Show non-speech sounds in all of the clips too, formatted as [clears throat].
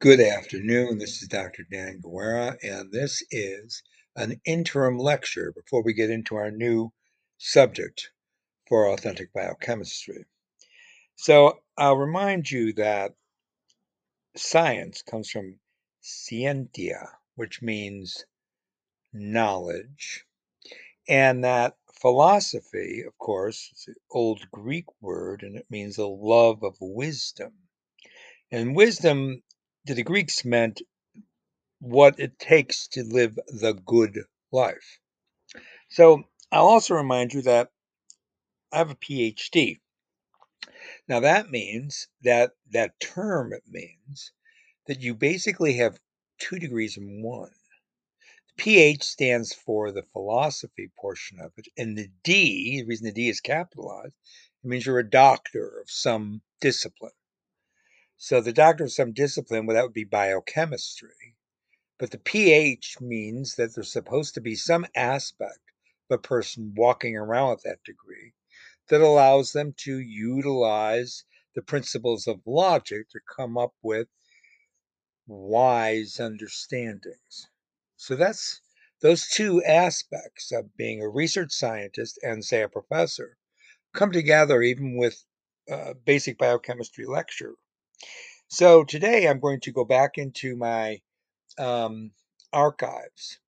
Good afternoon. This is Dr. Dan Guerra, and this is an interim lecture before we get into our new subject for authentic biochemistry. So, I'll remind you that science comes from scientia, which means knowledge, and that philosophy, of course, is an old Greek word and it means a love of wisdom. And wisdom to the Greeks meant what it takes to live the good life. So I'll also remind you that I have a PhD. Now that means that that term means that you basically have two degrees in one. The PH stands for the philosophy portion of it, and the D, the reason the D is capitalized, it means you're a doctor of some discipline. So the doctor of some discipline, well, that would be biochemistry. But the pH means that there's supposed to be some aspect of a person walking around with that degree that allows them to utilize the principles of logic to come up with wise understandings. So that's those two aspects of being a research scientist and, say, a professor come together even with a basic biochemistry lecture. So today I'm going to go back into my um, archives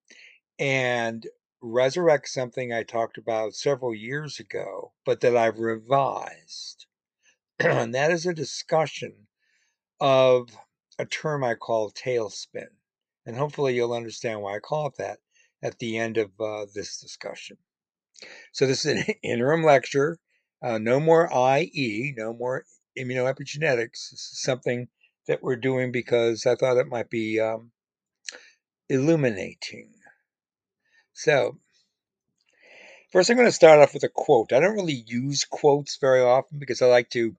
and resurrect something I talked about several years ago, but that I've revised. [clears throat] and that is a discussion of a term I call tailspin. And hopefully you'll understand why I call it that at the end of uh, this discussion. So this is an [laughs] interim lecture. Uh, no more IE, no more immunoepigenetics. This is something that we're doing because I thought it might be um, illuminating. So, first I'm going to start off with a quote. I don't really use quotes very often because I like to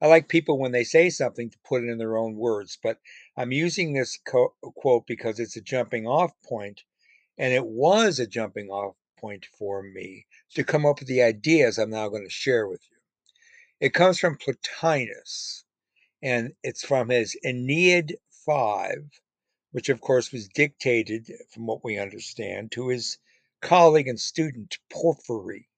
I like people when they say something to put it in their own words, but I'm using this co- quote because it's a jumping off point and it was a jumping off point for me to come up with the ideas I'm now going to share with you. It comes from Plotinus and it's from his Ennead 5 which of course was dictated, from what we understand, to his colleague and student Porphyry.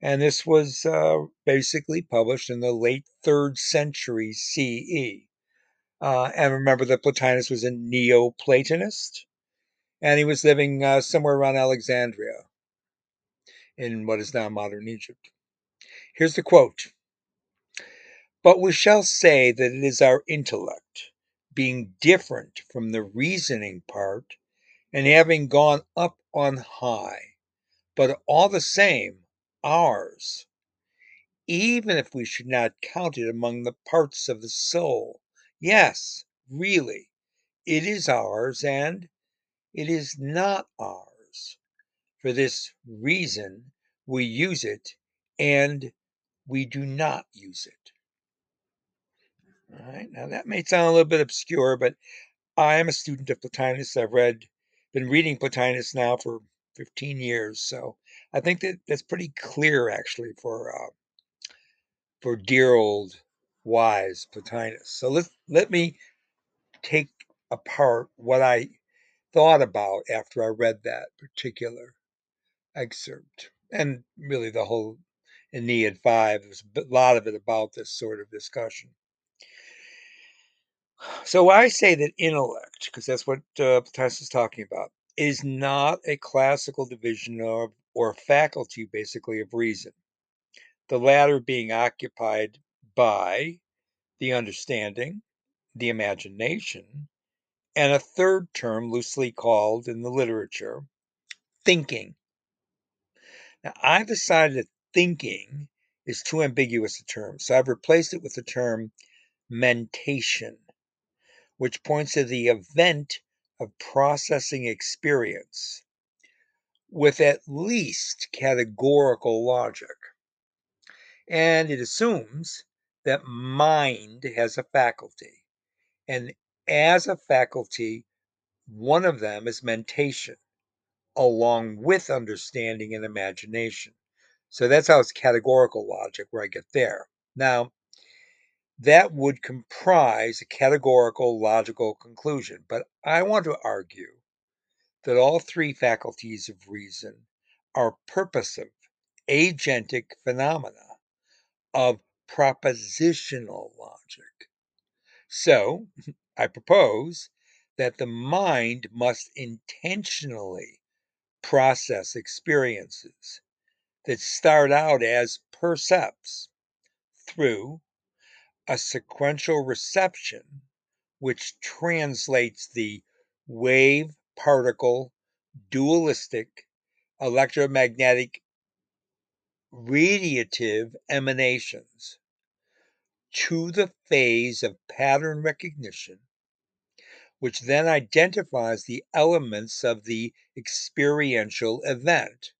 And this was uh, basically published in the late third century CE. Uh, and remember that Plotinus was a Neoplatonist, and he was living uh, somewhere around Alexandria in what is now modern Egypt. Here's the quote But we shall say that it is our intellect being different from the reasoning part and having gone up on high, but all the same ours, even if we should not count it among the parts of the soul. Yes, really, it is ours, and it is not ours. For this reason, we use it, and we do not use it. All right, now that may sound a little bit obscure, but I am a student of Plotinus. I've read, been reading Plotinus now for 15 years, so I think that that's pretty clear actually for uh, for dear old wise Plotinus. So let let me take apart what I thought about after I read that particular excerpt, and really the whole Ennead Five. There's a lot of it about this sort of discussion. So I say that intellect, because that's what uh, Plotinus is talking about, is not a classical division of or faculty, basically, of reason. The latter being occupied by the understanding, the imagination, and a third term loosely called in the literature thinking. Now, I've decided that thinking is too ambiguous a term, so I've replaced it with the term mentation which points to the event of processing experience with at least categorical logic. And it assumes that mind has a faculty. And as a faculty, one of them is mentation, along with understanding and imagination. So that's how it's categorical logic where I get there. Now, that would comprise a categorical logical conclusion. But I want to argue that all three faculties of reason are purposive, agentic phenomena of propositional logic. So, [laughs] I propose that the mind must intentionally process experiences that start out as percepts through a sequential reception which translates the wave particle dualistic electromagnetic radiative emanations to the phase of pattern recognition, which then identifies the elements of the experiential event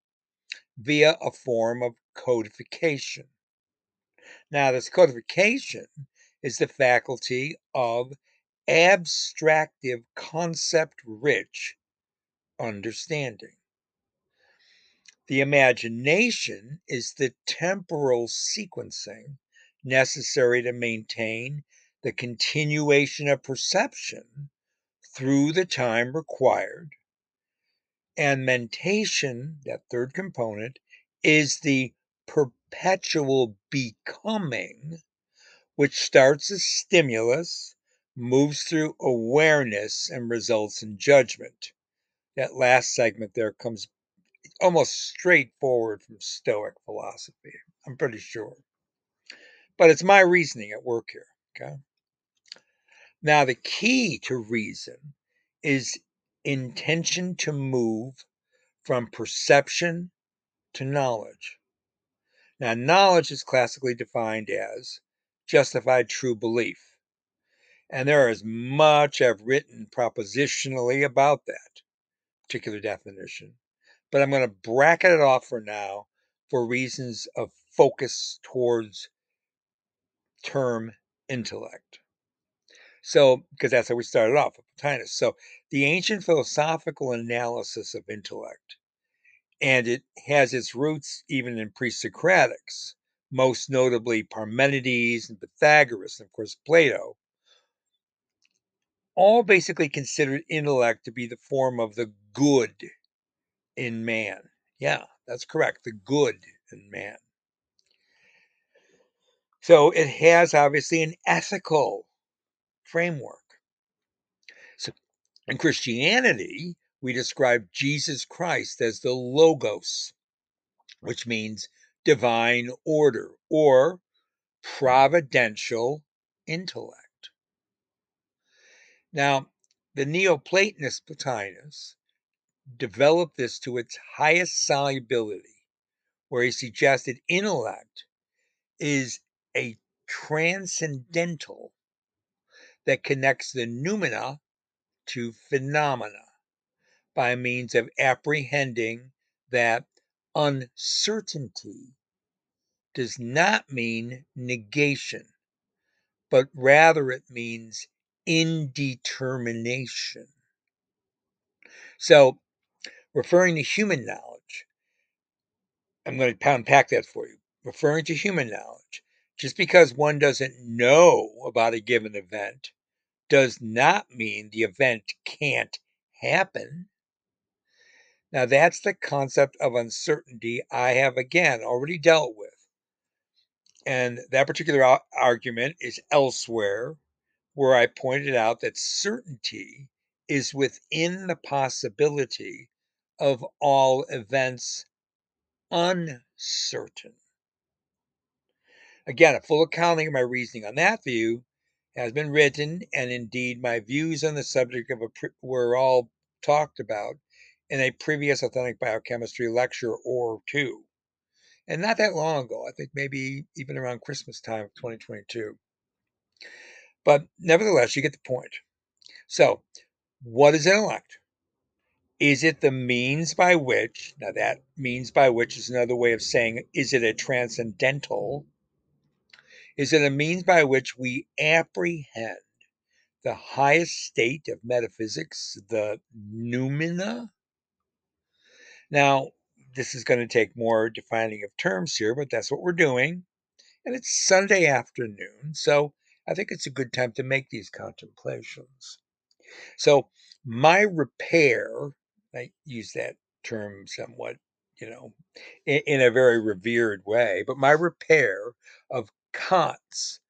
via a form of codification. Now, this codification is the faculty of abstractive concept rich understanding. The imagination is the temporal sequencing necessary to maintain the continuation of perception through the time required. And mentation, that third component, is the perpetual becoming, which starts as stimulus, moves through awareness, and results in judgment. That last segment there comes almost straightforward from Stoic philosophy. I'm pretty sure. But it's my reasoning at work here. Okay. Now, the key to reason is intention to move from perception to knowledge. Now, knowledge is classically defined as justified true belief. And there is much I've written propositionally about that particular definition but I'm going to bracket it off for now for reasons of focus towards term intellect. So, because that's how we started off with Plotinus. So, the ancient philosophical analysis of intellect, and it has its roots even in pre Socratics, most notably Parmenides and Pythagoras, and of course, Plato, all basically considered intellect to be the form of the good in man. Yeah, that's correct. The good in man. So it has obviously an ethical framework. So in Christianity, we describe Jesus Christ as the Logos, which means divine order or providential intellect. Now, the Neoplatonist Plotinus developed this to its highest solubility, where he suggested intellect is a transcendental that connects the noumena to phenomena by means of apprehending that uncertainty does not mean negation, but rather it means indetermination. So referring to human knowledge. I'm going to unpack that for you. Referring to human knowledge, just because one doesn't know about a given event does not mean the event can't happen. Now, that's the concept of uncertainty I have again already dealt with. And that particular argument is elsewhere, where I pointed out that certainty is within the possibility of all events uncertain. Again, a full accounting of my reasoning on that view has been written, and indeed my views on the subject of a were all talked about in a previous authentic biochemistry lecture or two. And not that long ago, I think maybe even around Christmas time of 2022. But nevertheless, you get the point. So, what is intellect? Is it the means by which, now that means by which is another way of saying, is it a transcendental? Is it a means by which we apprehend the highest state of metaphysics, the noumena? Now, this is going to take more defining of terms here, but that's what we're doing. And it's Sunday afternoon, so I think it's a good time to make these contemplations. So, my repair, I use that term somewhat, you know, in, in a very revered way, but my repair of Kant's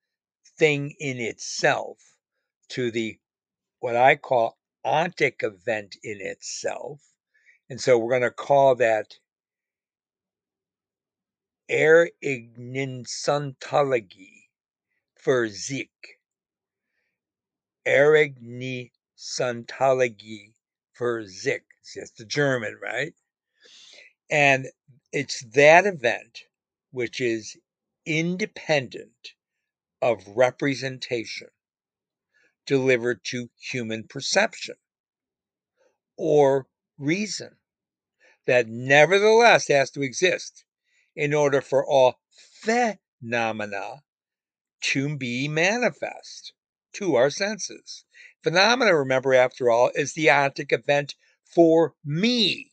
thing in itself to the what I call ontic event in itself. And so we're going to call that Ereignissontologie für sich. Ereignissontologie für sich. That's the German, right? And it's that event which is independent of representation delivered to human perception or reason that nevertheless has to exist in order for all phenomena to be manifest to our senses. Phenomena, remember, after all, is the ontic event for me.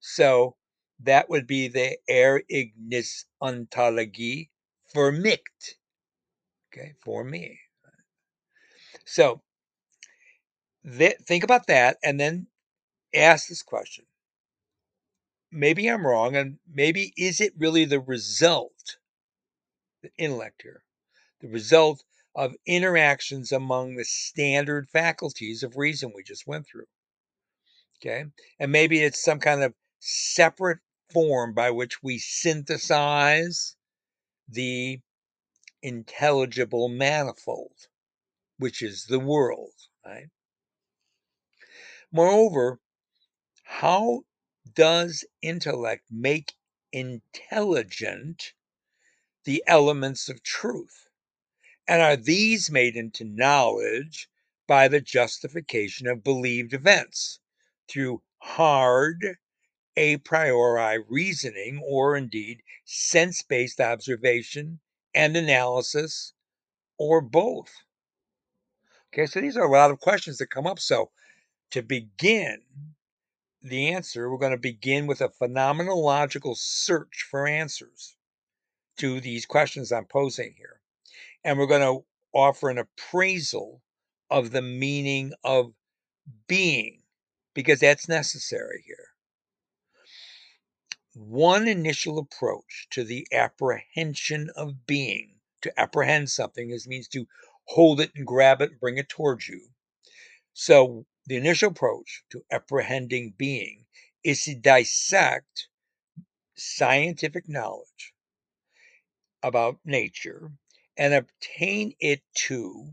So that would be the air ignis ontologie for mich. Okay, for me. So th- think about that and then ask this question. Maybe I'm wrong, and maybe is it really the result, the intellect here, the result of interactions among the standard faculties of reason we just went through? Okay, and maybe it's some kind of separate form by which we synthesize the intelligible manifold, which is the world, right? Moreover, how does intellect make intelligent the elements of truth? And are these made into knowledge by the justification of believed events through hard a priori reasoning or indeed sense based observation and analysis or both? Okay, so these are a lot of questions that come up. So to begin, the answer, we're going to begin with a phenomenological search for answers to these questions I'm posing here. And we're going to offer an appraisal of the meaning of being, because that's necessary here. One initial approach to the apprehension of being, to apprehend something, is means to hold it and grab it and bring it towards you. So the initial approach to apprehending being is to dissect scientific knowledge about nature and obtain it to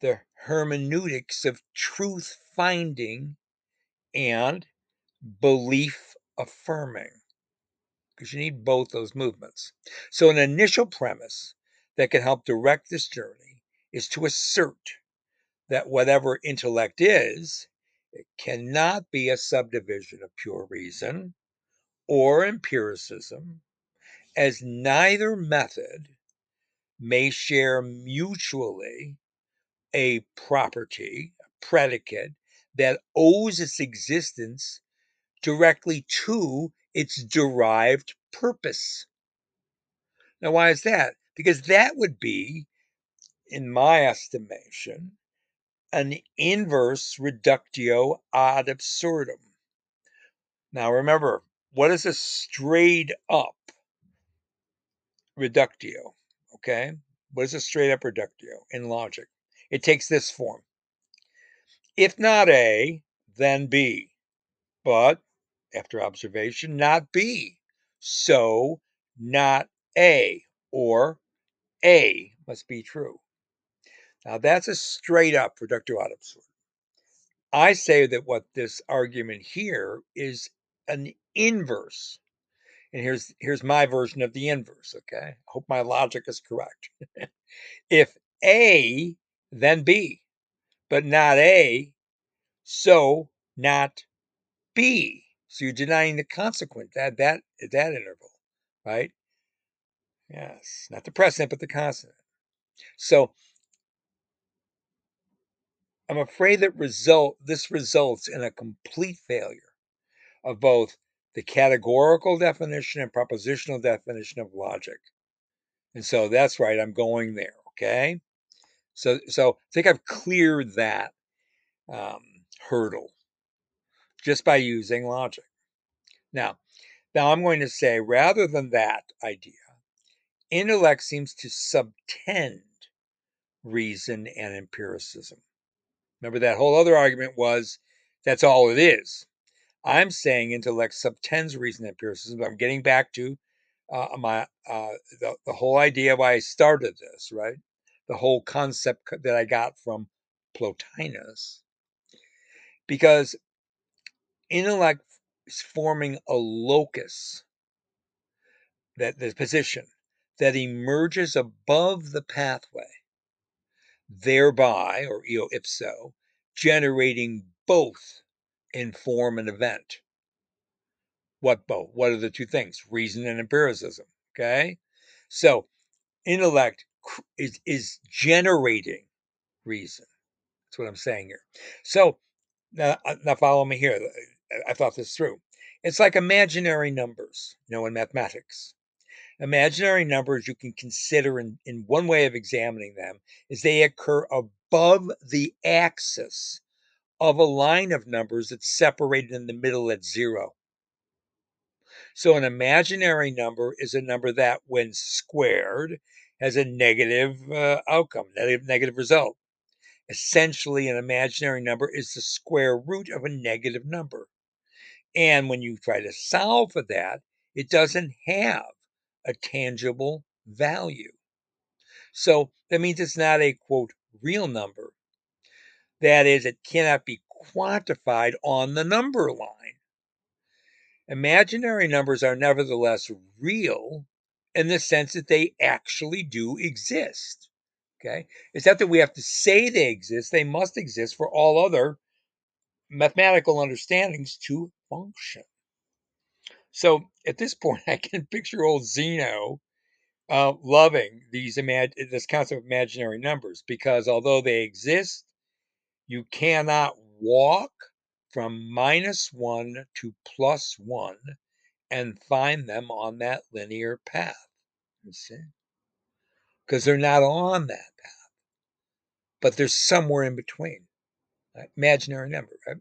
the hermeneutics of truth finding and belief affirming because you need both those movements. So, an initial premise that can help direct this journey is to assert that whatever intellect is, it cannot be a subdivision of pure reason or empiricism, as neither method may share mutually a property, a predicate, that owes its existence directly to its derived purpose. Now, why is that? Because that would be, in my estimation, an inverse reductio ad absurdum. Now remember, what is a straight up reductio? Okay, what is a straight up reductio in logic? It takes this form. If not A, then B. But after observation, not B. So not A, or A must be true. Now that's a straight up reductio ad absurdum. I say that what this argument here is an inverse. And here's here's my version of the inverse, okay? I hope my logic is correct. [laughs] if A, then B, but not A, so not B. So you're denying the consequent that that that interval, right? Yes, not the precedent, but the consonant. So I'm afraid that result this results in a complete failure of both the categorical definition and propositional definition of logic. And so that's right, I'm going there. Okay, so so I think I've cleared that um, hurdle just by using logic. Now, now I'm going to say rather than that idea, intellect seems to subtend reason and empiricism. Remember that whole other argument was that's all it is. I'm saying intellect subtends reason empiricism. But I'm getting back to uh, my uh, the, the whole idea why I started this, right? The whole concept that I got from Plotinus, because intellect is forming a locus that the position that emerges above the pathway, thereby, or eo ipso, generating both in form and event. What both? What are the two things? Reason and empiricism. Okay. So intellect is, is generating reason. That's what I'm saying here. So now, uh, now follow me here. I thought this through. It's like imaginary numbers, you know, in mathematics. Imaginary numbers you can consider in, in one way of examining them is they occur above the axis of a line of numbers that's separated in the middle at zero. So an imaginary number is a number that, when squared, has a negative uh, outcome, negative, negative result. Essentially, an imaginary number is the square root of a negative number. And when you try to solve for that, it doesn't have a tangible value. So that means it's not a quote real number. That is, it cannot be quantified on the number line. Imaginary numbers are nevertheless real in the sense that they actually do exist. Okay. It's not that we have to say they exist, they must exist for all other mathematical understandings to function. So at this point, [laughs] I can picture old Zeno uh, loving these imag- this concept of imaginary numbers because although they exist, you cannot walk from minus one to plus one and find them on that linear path. You see? Because they're not on that path, but they're somewhere in between. Right? Imaginary number, right?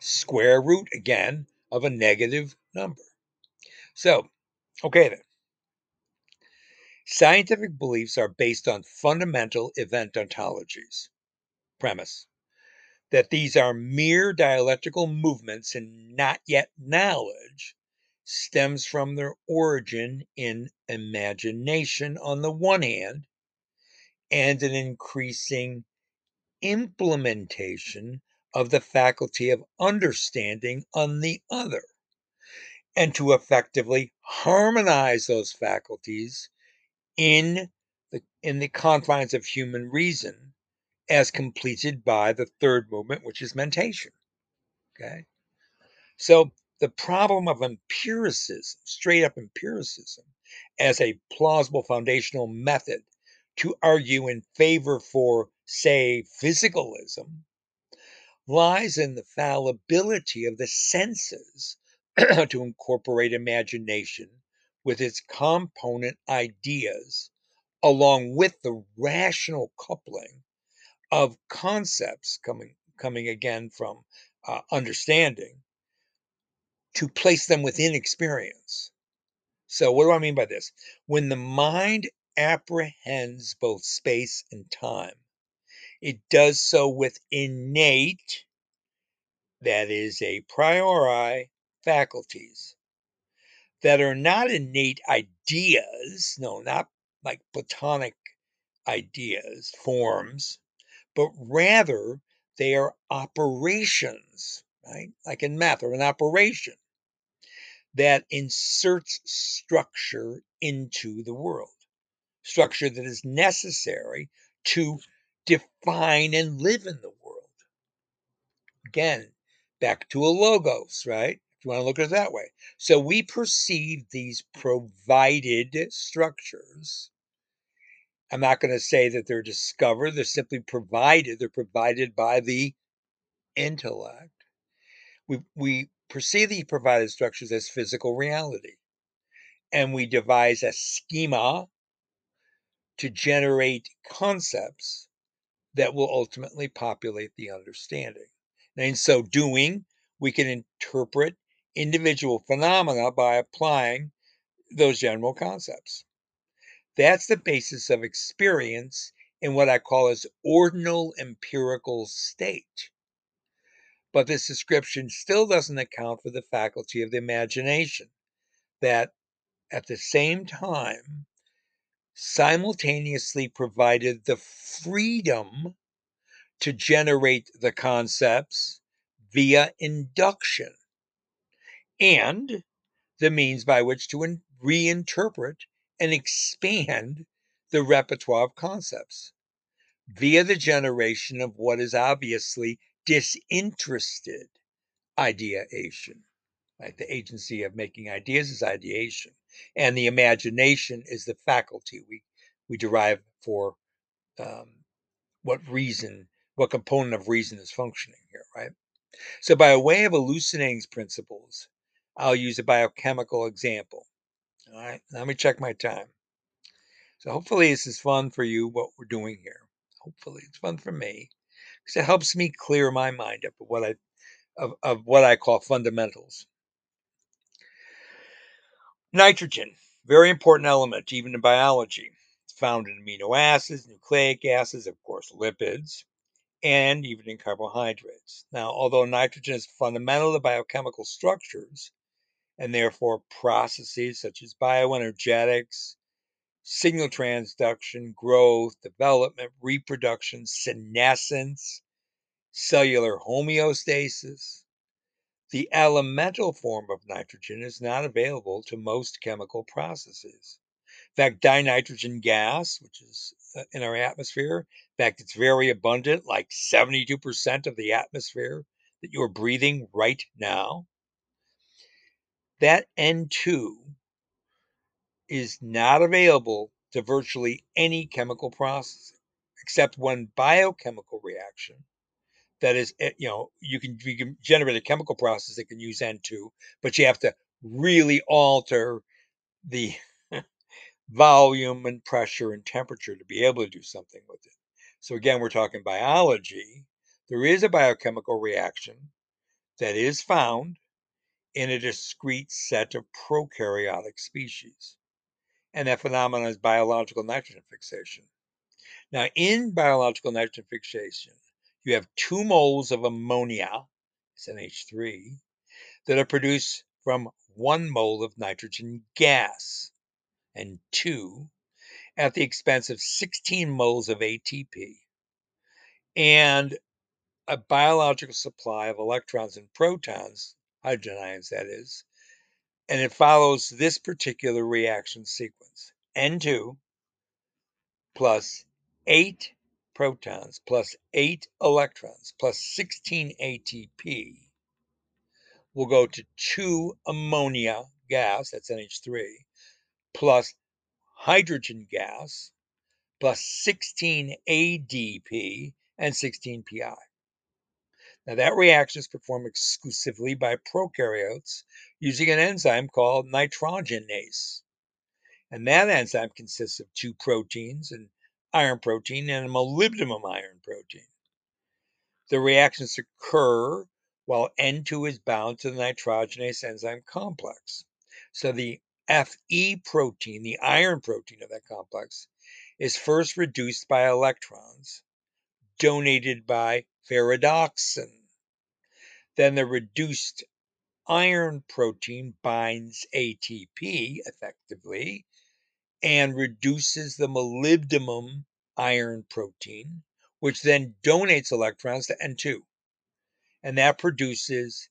Square root again of a negative number. So, okay then. Scientific beliefs are based on fundamental event ontologies. Premise that these are mere dialectical movements and not yet knowledge stems from their origin in imagination on the one hand and an increasing implementation of the faculty of understanding on the other, and to effectively harmonize those faculties in the, in the confines of human reason as completed by the third movement, which is mentation. Okay. So the problem of empiricism, straight up empiricism, as a plausible foundational method to argue in favor for, say, physicalism, lies in the fallibility of the senses [clears throat] to incorporate imagination with its component ideas, along with the rational coupling of concepts coming coming again from uh, understanding to place them within experience. So, what do I mean by this? When the mind apprehends both space and time, it does so with innate, that is, a priori, faculties that are not innate ideas, no, not like Platonic ideas, forms, but rather they are operations, right? Like in math, or an operation that inserts structure into the world, structure that is necessary to define and live in the world. Again, back to a logos, right? You want to look at it that way. So we perceive these provided structures I'm not going to say that they're discovered, they're simply provided. They're provided by the intellect. We, we perceive these provided structures as physical reality. And we devise a schema to generate concepts that will ultimately populate the understanding. And in so doing, we can interpret individual phenomena by applying those general concepts. That's the basis of experience in what I call as ordinal empirical state. But this description still doesn't account for the faculty of the imagination that at the same time simultaneously provided the freedom to generate the concepts via induction and the means by which to in- reinterpret and expand the repertoire of concepts via the generation of what is obviously disinterested ideation. Right? The agency of making ideas is ideation, and the imagination is the faculty we we derive for um, what reason, what component of reason is functioning here, right? So, by way of elucidating principles, I'll use a biochemical example. All right, let me check my time. So, hopefully, this is fun for you, what we're doing here. Hopefully, it's fun for me because it helps me clear my mind up of what I of, of what I call fundamentals. Nitrogen, very important element, even in biology. It's found in amino acids, nucleic acids, of course, lipids, and even in carbohydrates. Now, although nitrogen is fundamental to biochemical structures, and therefore processes such as bioenergetics, signal transduction, growth, development, reproduction, senescence, cellular homeostasis, the elemental form of nitrogen is not available to most chemical processes. In fact, dinitrogen gas, which is uh, in our atmosphere, in fact, it's very abundant, like 72% of the atmosphere that you're breathing right now. That N2 is not available to virtually any chemical process except one biochemical reaction that is eh, you know you can you can generate a chemical process that can use N2 but you have to really alter the [laughs] volume and pressure and temperature to be able to do something with it. So again we're talking biology. There is a biochemical reaction that is found in a discrete set of prokaryotic species and that phenomenon is biological nitrogen fixation. Now, in biological nitrogen fixation, you have two moles of ammonia, it's NH3, that are produced from one mole of nitrogen gas, and two, at the expense of 16 moles of ATP, and a biological supply of electrons and protons, hydrogen ions that is, and it follows this particular reaction sequence. N2 plus 8 protons plus 8 electrons plus 16 ATP will go to 2 ammonia gas, that's NH3, plus hydrogen gas plus 16 ADP and 16 PI. Now that reaction is performed exclusively by prokaryotes using an enzyme called nitrogenase. And that enzyme consists of two proteins, an iron protein and a molybdenum iron protein. The reactions occur while N2 is bound to the nitrogenase enzyme complex. So the Fe protein, the iron protein of that complex, is first reduced by electrons donated by ferredoxin. Then the reduced iron protein binds ATP effectively and reduces the molybdenum iron protein, which then donates electrons to N2. And that produces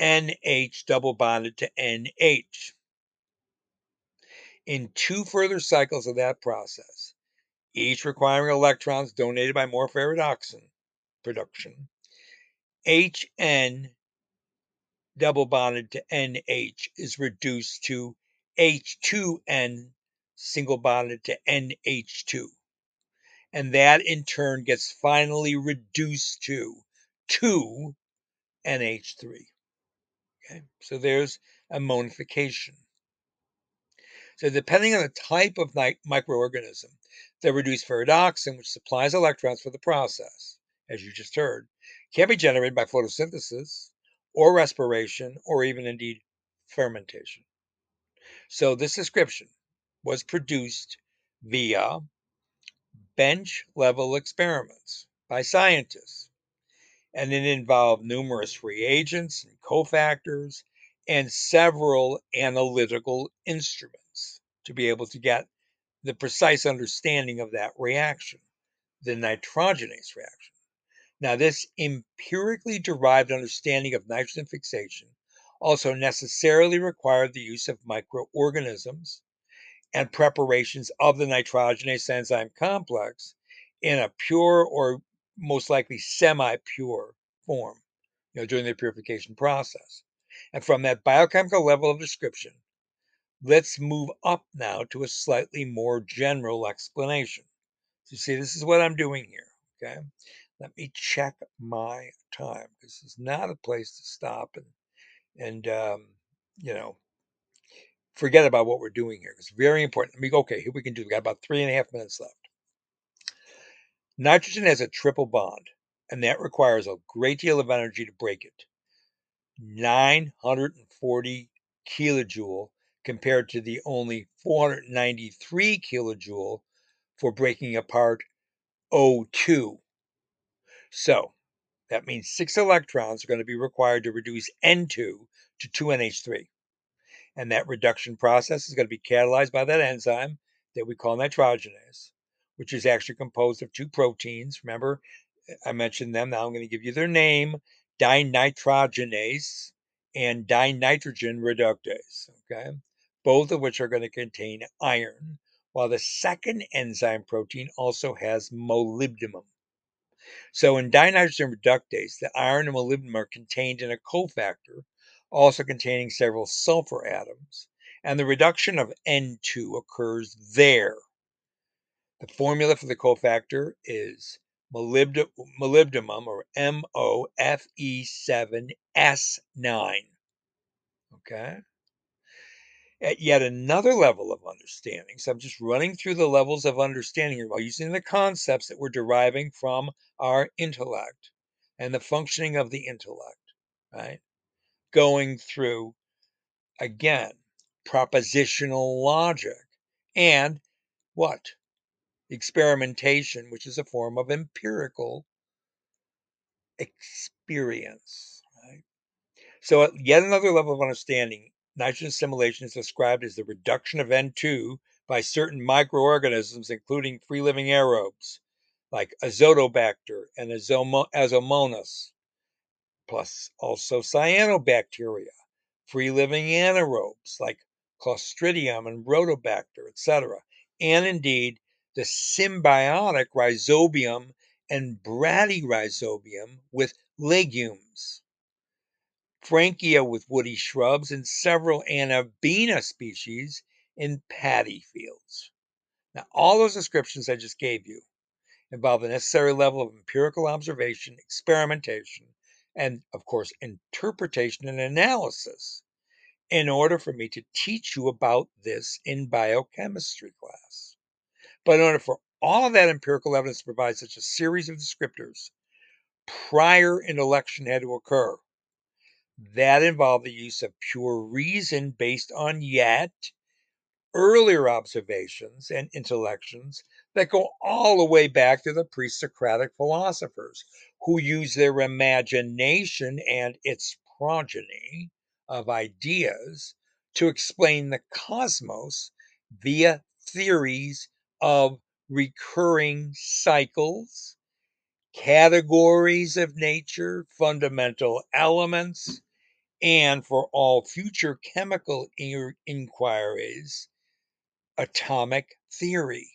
NH double bonded to NH. In two further cycles of that process, each requiring electrons donated by more ferredoxin production, HN double bonded to NH is reduced to H2N single bonded to NH2. And that in turn gets finally reduced to 2 NH3. Okay, so there's a ammonification. So depending on the type of microorganism, the reduced ferredoxin, which supplies electrons for the process, as you just heard, can be generated by photosynthesis or respiration or even indeed fermentation. So this description was produced via bench level experiments by scientists and it involved numerous reagents and cofactors and several analytical instruments to be able to get the precise understanding of that reaction, the nitrogenase reaction. Now, this empirically derived understanding of nitrogen fixation also necessarily required the use of microorganisms and preparations of the nitrogenase enzyme complex in a pure or most likely semi-pure form, you know, during the purification process. And from that biochemical level of description, let's move up now to a slightly more general explanation. So see, this is what I'm doing here, okay? Let me check my time. This is not a place to stop and, and um, you know, forget about what we're doing here. It's very important. Let me go, okay, here we can do, we got about three and a half minutes left. Nitrogen has a triple bond, and that requires a great deal of energy to break it. 940 kilojoule compared to the only 493 kilojoule for breaking apart O2. So that means six electrons are going to be required to reduce N2 to 2NH3. And that reduction process is going to be catalyzed by that enzyme that we call nitrogenase which is actually composed of two proteins. Remember, I mentioned them. Now I'm going to give you their name dinitrogenase and dinitrogen reductase. Okay, both of which are going to contain iron, while the second enzyme protein also has molybdenum. So in dinitrogen reductase, the iron and molybdenum are contained in a cofactor, also containing several sulfur atoms, and the reduction of N2 occurs there. The formula for the cofactor is molybdenum or MOFE7S9. Okay. At yet another level of understanding, so I'm just running through the levels of understanding here while using the concepts that we're deriving from our intellect and the functioning of the intellect, right? Going through, again, propositional logic and what? experimentation, which is a form of empirical experience. Right? So, at yet another level of understanding, nitrogen assimilation is described as the reduction of N2 by certain microorganisms, including free living aerobes like Azotobacter and Azomonas, plus also cyanobacteria, free living anaerobes like Clostridium and Rhodobacter, etc., and indeed the symbiotic rhizobium and bradyrhizobium with legumes, Frankia with woody shrubs, and several Anabaena species in paddy fields. Now, all those descriptions I just gave you involve the necessary level of empirical observation, experimentation, and, of course, interpretation and analysis in order for me to teach you about this in biochemistry class. But in order for all of that empirical evidence to provide such a series of descriptors, prior intellection had to occur. That involved the use of pure reason based on yet earlier observations and intellections that go all the way back to the pre Socratic philosophers who used their imagination and its progeny of ideas to explain the cosmos via theories of recurring cycles, categories of nature, fundamental elements, and for all future chemical inquiries, atomic theory.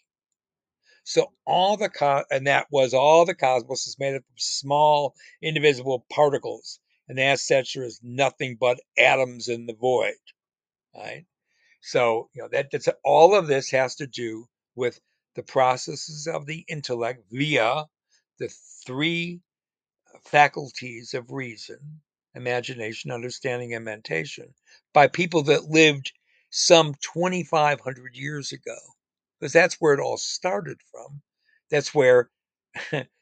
So all the co- and that was all the cosmos is made up of small indivisible particles, and as such there is nothing but atoms in the void. Right. So you know that that's all of this has to do with the processes of the intellect via the three faculties of reason, imagination, understanding, and mentation by people that lived some 2,500 years ago, because that's where it all started from. That's where [laughs]